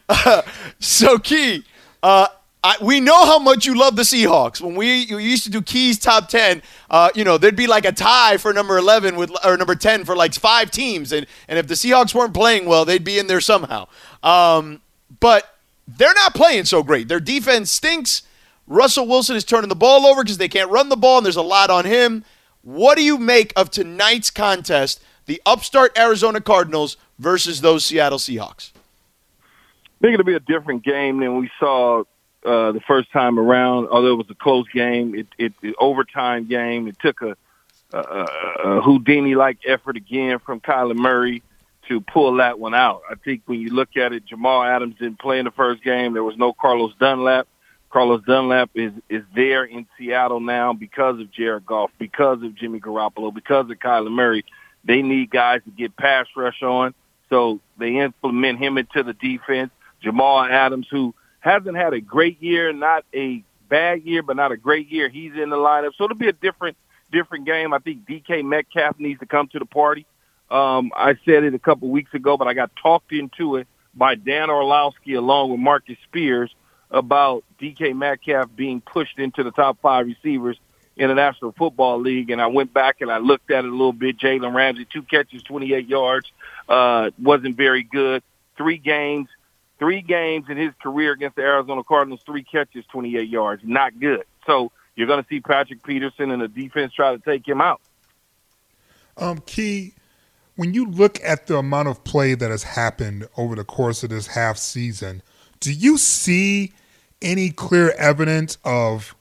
*laughs* so Key, uh, I, we know how much you love the Seahawks. When we you used to do Key's top ten, uh, you know there'd be like a tie for number eleven with or number ten for like five teams, and and if the Seahawks weren't playing well, they'd be in there somehow. Um, but they're not playing so great. Their defense stinks. Russell Wilson is turning the ball over because they can't run the ball, and there's a lot on him. What do you make of tonight's contest, the upstart Arizona Cardinals versus those Seattle Seahawks? I think it'll be a different game than we saw uh, the first time around. Although it was a close game, it, it, it overtime game. It took a, a, a Houdini-like effort again from Kyler Murray to pull that one out. I think when you look at it, Jamal Adams didn't play in the first game. There was no Carlos Dunlap. Carlos Dunlap is is there in Seattle now because of Jared Goff, because of Jimmy Garoppolo, because of Kyler Murray. They need guys to get pass rush on, so they implement him into the defense. Jamal Adams, who hasn't had a great year, not a bad year, but not a great year, he's in the lineup. So it'll be a different different game. I think DK Metcalf needs to come to the party. Um, I said it a couple weeks ago, but I got talked into it by Dan Orlovsky along with Marcus Spears about DK Metcalf being pushed into the top five receivers in the National Football League. And I went back and I looked at it a little bit. Jalen Ramsey, two catches, 28 yards, uh, wasn't very good. Three games, three games in his career against the Arizona Cardinals, three catches, 28 yards, not good. So you're going to see Patrick Peterson and the defense try to take him out. Um, Key, when you look at the amount of play that has happened over the course of this half season, do you see any clear evidence of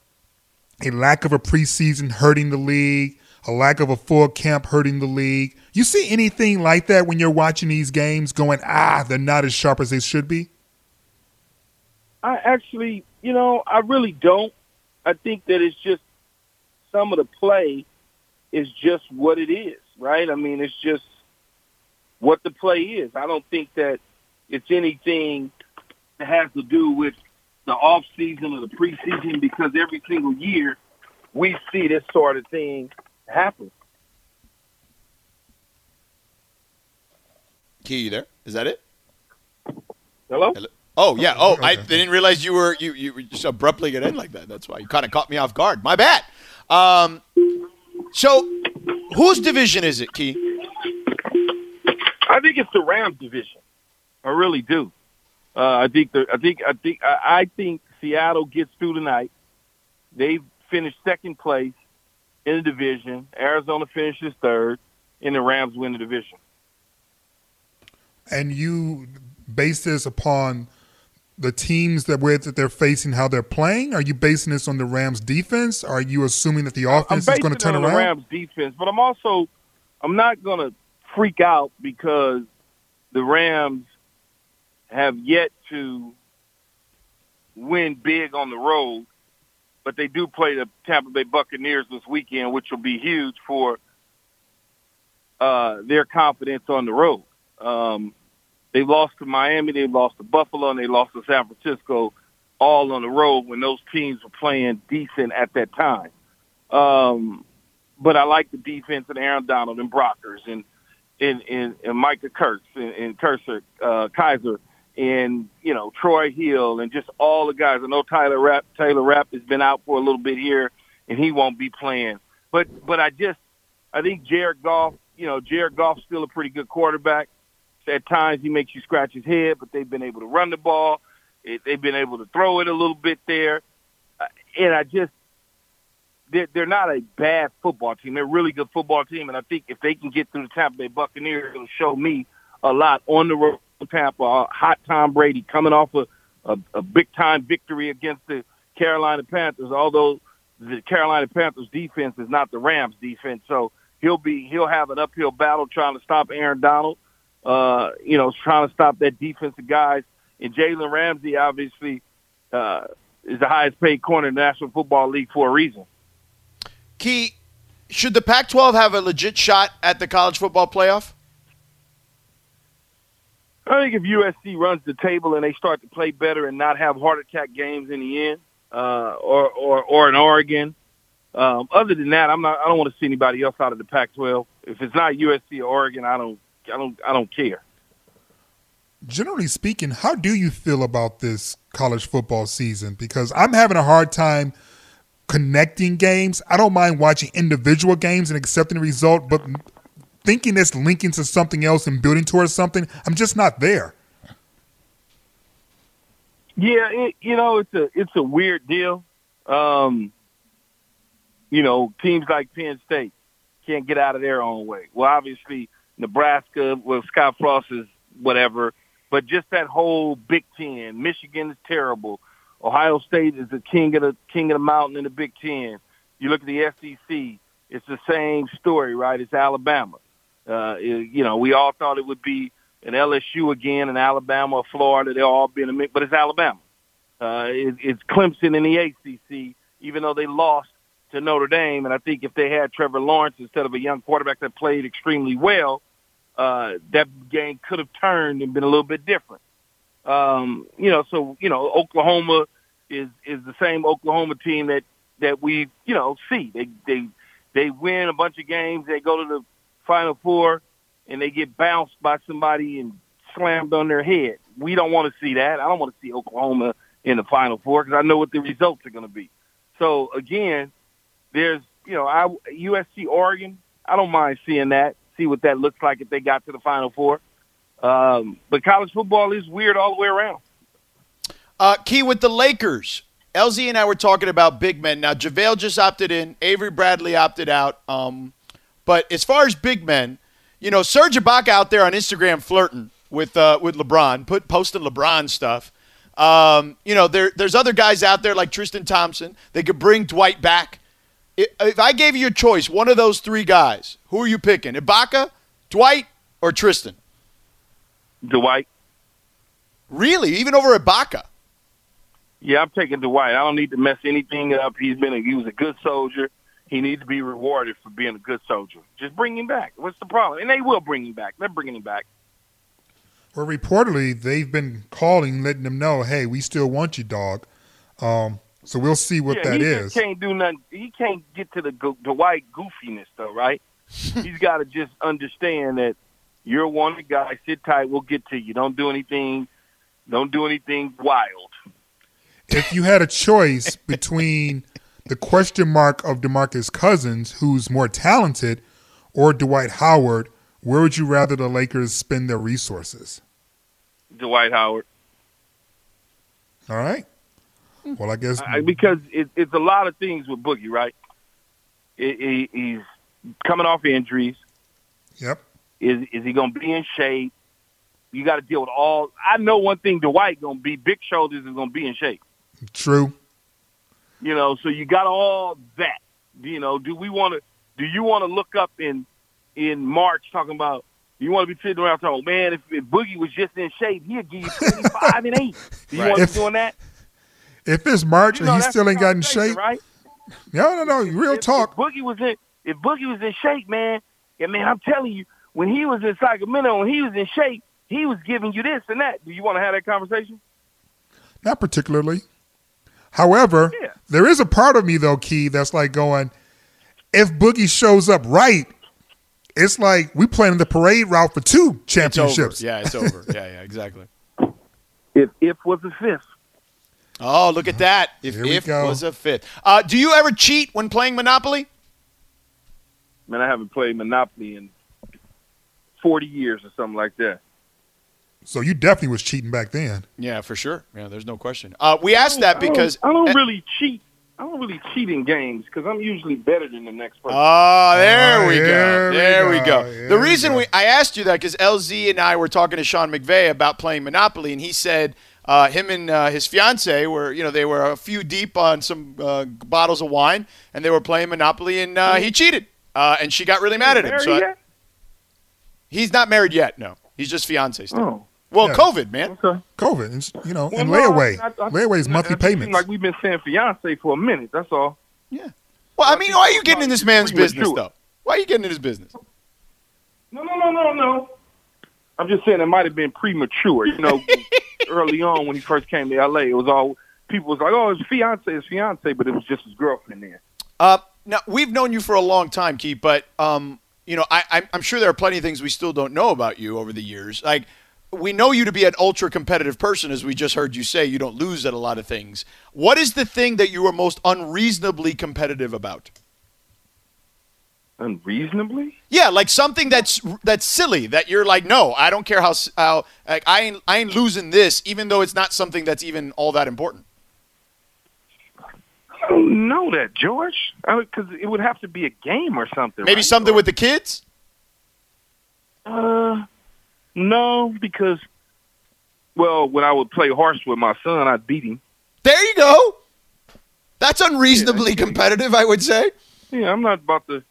a lack of a preseason hurting the league, a lack of a full camp hurting the league? You see anything like that when you're watching these games going, ah, they're not as sharp as they should be? I actually, you know, I really don't. I think that it's just some of the play is just what it is, right? I mean, it's just what the play is. I don't think that it's anything that has to do with the off season or the preseason because every single year we see this sort of thing happen. Key, you there? Is that it? Hello? Oh yeah. Oh, I didn't realize you were you you were just abruptly get in like that. That's why you kind of caught me off guard. My bad. Um, so whose division is it, Key? I think it's the Rams division. I really do. Uh, I think the, I think I think I, think Seattle gets through tonight. They finished second place in the division. Arizona finishes third, and the Rams win the division. And you base this upon the teams that where that they're facing, how they're playing? Are you basing this on the Rams defense? Are you assuming that the offense is going to turn on around? The Rams defense, but I'm also I'm not going to freak out because the Rams have yet to win big on the road, but they do play the Tampa Bay Buccaneers this weekend, which will be huge for uh, their confidence on the road. Um, they lost to Miami, they lost to Buffalo, and they lost to San Francisco, all on the road when those teams were playing decent at that time. Um, but I like the defense and Aaron Donald and Brockers and and and, and Micah Kurtz and, and Cursor, uh, Kiser and you know Troy Hill and just all the guys. I know Tyler Rapp Taylor Rapp has been out for a little bit here, and he won't be playing. But but I just I think Jared Goff. You know Jared Goff's still a pretty good quarterback. At times he makes you scratch his head, but they've been able to run the ball. It, they've been able to throw it a little bit there, uh, and I just they're, they're not a bad football team. They're a really good football team, and I think if they can get through the Tampa Bay Buccaneers, it'll show me a lot on the road Tampa, uh, hot Tom Brady coming off a, a, a big time victory against the Carolina Panthers. Although the Carolina Panthers defense is not the Rams defense, so he'll be he'll have an uphill battle trying to stop Aaron Donald. Uh, you know, trying to stop that defensive guys. And Jalen Ramsey obviously uh, is the highest paid corner in the National Football League for a reason. Key, should the Pac-12 have a legit shot at the college football playoff? I think if USC runs the table and they start to play better and not have heart attack games in the end, uh, or or or in Oregon. Um, other than that, I'm not. I don't want to see anybody else out of the Pac-12. If it's not USC or Oregon, I don't. I don't. I don't care. Generally speaking, how do you feel about this college football season? Because I'm having a hard time connecting games. I don't mind watching individual games and accepting the result, but thinking it's linking to something else and building towards something, I'm just not there. Yeah, it, you know, it's a it's a weird deal. Um, you know, teams like Penn State can't get out of their own way. Well, obviously Nebraska, well, Scott Frost is whatever, but just that whole Big Ten. Michigan is terrible. Ohio State is the king of the king of the mountain in the Big Ten. You look at the SEC, it's the same story, right? It's Alabama. Uh, you know, we all thought it would be an LSU again, an Alabama, or Florida. They'll all be the mix, but it's Alabama. Uh, it, it's Clemson in the ACC, even though they lost to Notre Dame. And I think if they had Trevor Lawrence instead of a young quarterback that played extremely well, uh, that game could have turned and been a little bit different. Um, you know, so you know, Oklahoma is is the same Oklahoma team that that we you know see. They they they win a bunch of games. They go to the Final Four and they get bounced by somebody and slammed on their head. We don't want to see that. I don't want to see Oklahoma in the Final Four because I know what the results are going to be. So again, there's you know I, USC Oregon. I don't mind seeing that. See what that looks like if they got to the Final Four. Um, but college football is weird all the way around. Uh, Key with the Lakers. LZ and I were talking about big men. Now JaVale just opted in. Avery Bradley opted out. Um, but as far as big men, you know, Serge Ibaka out there on Instagram flirting with uh, with LeBron, put posting LeBron stuff. Um, you know, there there's other guys out there like Tristan Thompson. They could bring Dwight back. If I gave you a choice, one of those three guys, who are you picking? Ibaka, Dwight, or Tristan? Dwight. Really, even over Ibaka? Yeah, I'm taking Dwight. I don't need to mess anything up. He's been a, he was a good soldier he needs to be rewarded for being a good soldier. Just bring him back. What's the problem? And they will bring him back. They're bringing him back. Well, reportedly, they've been calling, letting them know, hey, we still want you, dog. Um, so we'll see what yeah, that he is. He can't do nothing. He can't get to the the Dwight goofiness, though, right? *laughs* He's got to just understand that you're one guy. Sit tight. We'll get to you. Don't do anything. Don't do anything wild. If you had a choice between *laughs* the question mark of DeMarcus Cousins, who's more talented, or Dwight Howard, where would you rather the Lakers spend their resources? Dwight Howard. All right. Well, I guess I, because it, it's a lot of things with Boogie, right? It, it, he's coming off injuries. Yep. Is is he going to be in shape? You got to deal with all. I know one thing. Dwight going to be big shoulders is going to be in shape. True. You know, so you got all that. You know, do we want to? Do you want to look up in in March talking about? You want to be sitting around talking, man, if, if Boogie was just in shape, he'd give you 25 and 8. *laughs* Do you Right. want to be doing that? If it's March You know, and he still ain't got in shape, right? no, no, no. Real if, talk. If Boogie was in, if Boogie was in shape, man, and man, I'm telling you, when he was in Sacramento, when he was in shape, he was giving you this and that. Do you want to have that conversation? Not particularly. However, Yeah. there is a part of me though, Key, that's like going, if Boogie shows up right, it's like we planning the parade route for two It's championships. Yeah, it's over. *laughs* Yeah, yeah, exactly. If if was a fifth. Oh, look at that. If Here we if go. was a fifth. Uh, do you ever cheat when playing Monopoly? Man, I haven't played Monopoly in 40 years or something like that. So you definitely was cheating back then. Yeah, for sure. Yeah, there's no question. Uh, we asked that because I don't, I don't really cheat. I don't really cheat in games because I'm usually better than the next person. Oh, there Oh, we here go. There we go. go. Here The we reason go. we I asked you that because LZ and I were talking to Sean McVay about playing Monopoly, and he said uh, him and uh, his fiance were, you know, they were a few deep on some uh, bottles of wine, and they were playing Monopoly, and uh, he cheated, uh, and she got really mad at him. Married So I- he's not married yet. No, he's just fiance still. Oh, Well, Yeah. COVID, man. okay. COVID, and, you know, Well, and no, layaway. I- I- layaway is I- monthly it seems payments. Like we've been saying fiance for a minute. That's all. Yeah. Well, I mean, why are you getting in this man's business, though? Why are you getting in his business? No, no, no, no, no. I'm just saying it might have been premature. You know, *laughs* early on when he first came to LA, it was all people was like, "Oh, it's fiance, it's fiance," but it was just his girlfriend there. Uh, now we've known you for a long time, Keith, but um, you know, I, I'm- I'm sure there are plenty of things we still don't know about you over the years. Like, we know you to be an ultra competitive person, as we just heard you say. You don't lose at a lot of things. What is the thing that you are most unreasonably competitive about? Unreasonably? Yeah, like something that's that's silly that you're like, no, I don't care how how like, I ain't I ain't losing this, even though it's not something that's even all that important. I don't know that, George. Because it would have to be a game or something. Maybe right? something with the kids. Uh, no, because well, when I would play horse with my son, I'd beat him. There you go. That's unreasonably Yeah. competitive, I would say. Yeah, I'm not about to.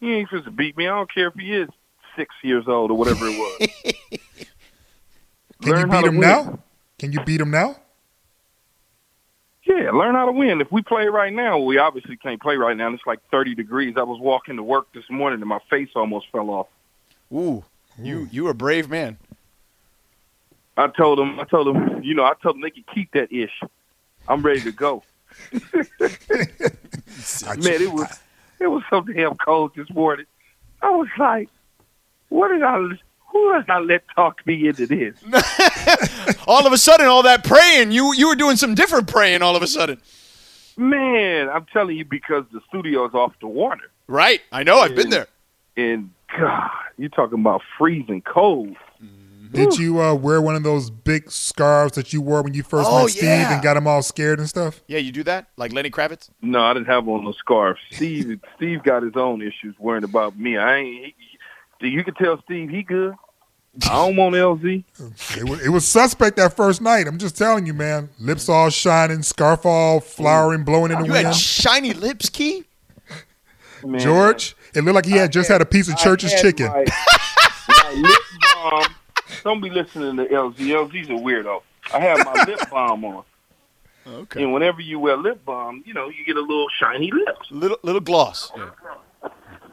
He ain't supposed to beat me. I don't care if he is six years old or whatever it was. *laughs* Can you Learn how beat him win. now? Can you beat him now? Yeah, learn how to win. If we play right now, we obviously can't play right now. It's like 30 degrees. I was walking to work this morning and my face almost fell off. Ooh, you you a brave man. I told him, I told him, you know, I told them they could keep that ish. I'm ready to go. *laughs* Man, it was it was so damn cold this morning. I was like, what did I? Who did I let talk me into this? *laughs* all of a sudden, all that praying, you you were doing some different praying. All of a sudden, Man, I'm telling you because the studio's off the water, right? I know. I've been there. and God, you talking about freezing cold. Did you uh, wear one of those big scarves that you wore when you first Oh, met Steve yeah. and got him all scared and stuff? Yeah, you do that like Lenny Kravitz. No, I didn't have one of those scarves. Steve, *laughs* Steve got his own issues worrying about me. I ain't. He, he- you can tell Steve he good. I don't want LZ. It was, it was suspect that first night. I'm just telling you, man. Lips all shining, scarf all flowering, blowing in the You wind. had shiny lips, Key. Man, George, it looked like he had just had a piece of church's had chicken. My, my lip balm. Don't be listening to LZ. LZ's a weirdo. I have my lip balm on, Okay. and whenever you wear lip balm, you know you get a little shiny lips. Little little gloss. Yeah.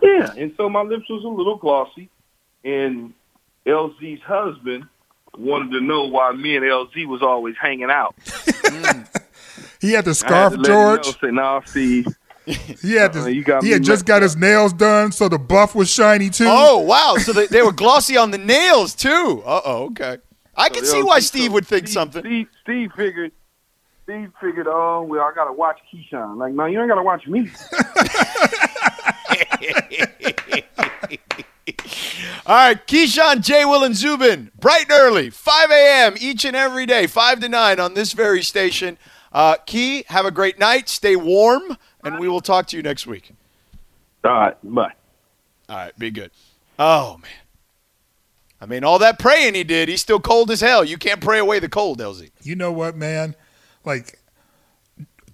Yeah, and so my lips was a little glossy, and LZ's husband wanted to know why me and LZ was always hanging out. *laughs* He had the I had scarf, to let him George. know, say, "Nah, Steve, *laughs* He had Uh, this, you got he had just messed got his nails done, so the buff was shiny too. Oh wow! So they, they were glossy on the nails too. Uh oh. Okay. I can see LZ why so Steve would think Steve- something. Steve, Steve figured. Steve figured, oh well, I gotta watch Keyshawn. Like, no, you ain't gotta watch me. All *laughs* All right, Keyshawn, J. Will, and Zubin, bright and early, 5 a.m. each and every day, 5 to 9 on this very station. Uh, Key, have a great night. Stay warm, and we will talk to you next week. All right, bye. All right, be good. Oh, man. I mean, all that praying he did, he's still cold as hell. You can't pray away the cold, LZ. You know what, man? Like,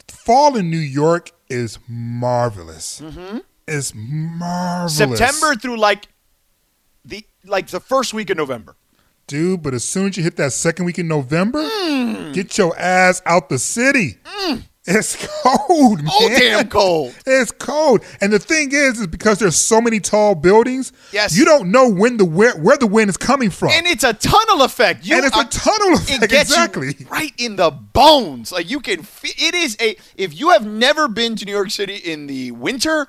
fall in New York is marvelous. Mm-hmm. It's marvelous. September through like the like the first week of November. dude. But as soon as you hit that second week in November, Hmm. get your ass out the city. It's cold, *laughs* oh, man. Oh, damn cold. It's cold, and the thing is, is because there's so many tall buildings. Yes. you don't know when the where, where the wind is coming from, And it's a tunnel effect. You And it's a tunnel effect, It gets exactly. you right in the bones. Like you can. Fe- it is a. If you have never been to New York City in the winter,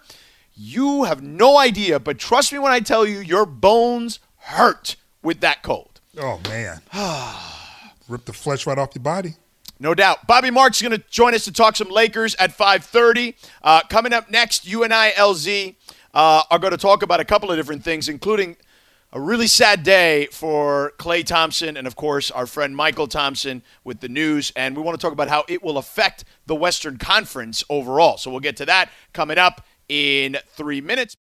you have no idea. But trust me when I tell you, your bones hurt with that cold. oh man, *sighs* rip the flesh right off your body. No doubt. Bobby Marks is going to join us to talk some Lakers at 5:30. Uh, coming up next, you and I, LZ, uh, are going to talk about a couple of different things, including a really sad day for Klay Thompson and, of course, our friend Mychal Thompson with the news. And we want to talk about how it will affect the Western Conference overall. So we'll get to that coming up in three minutes.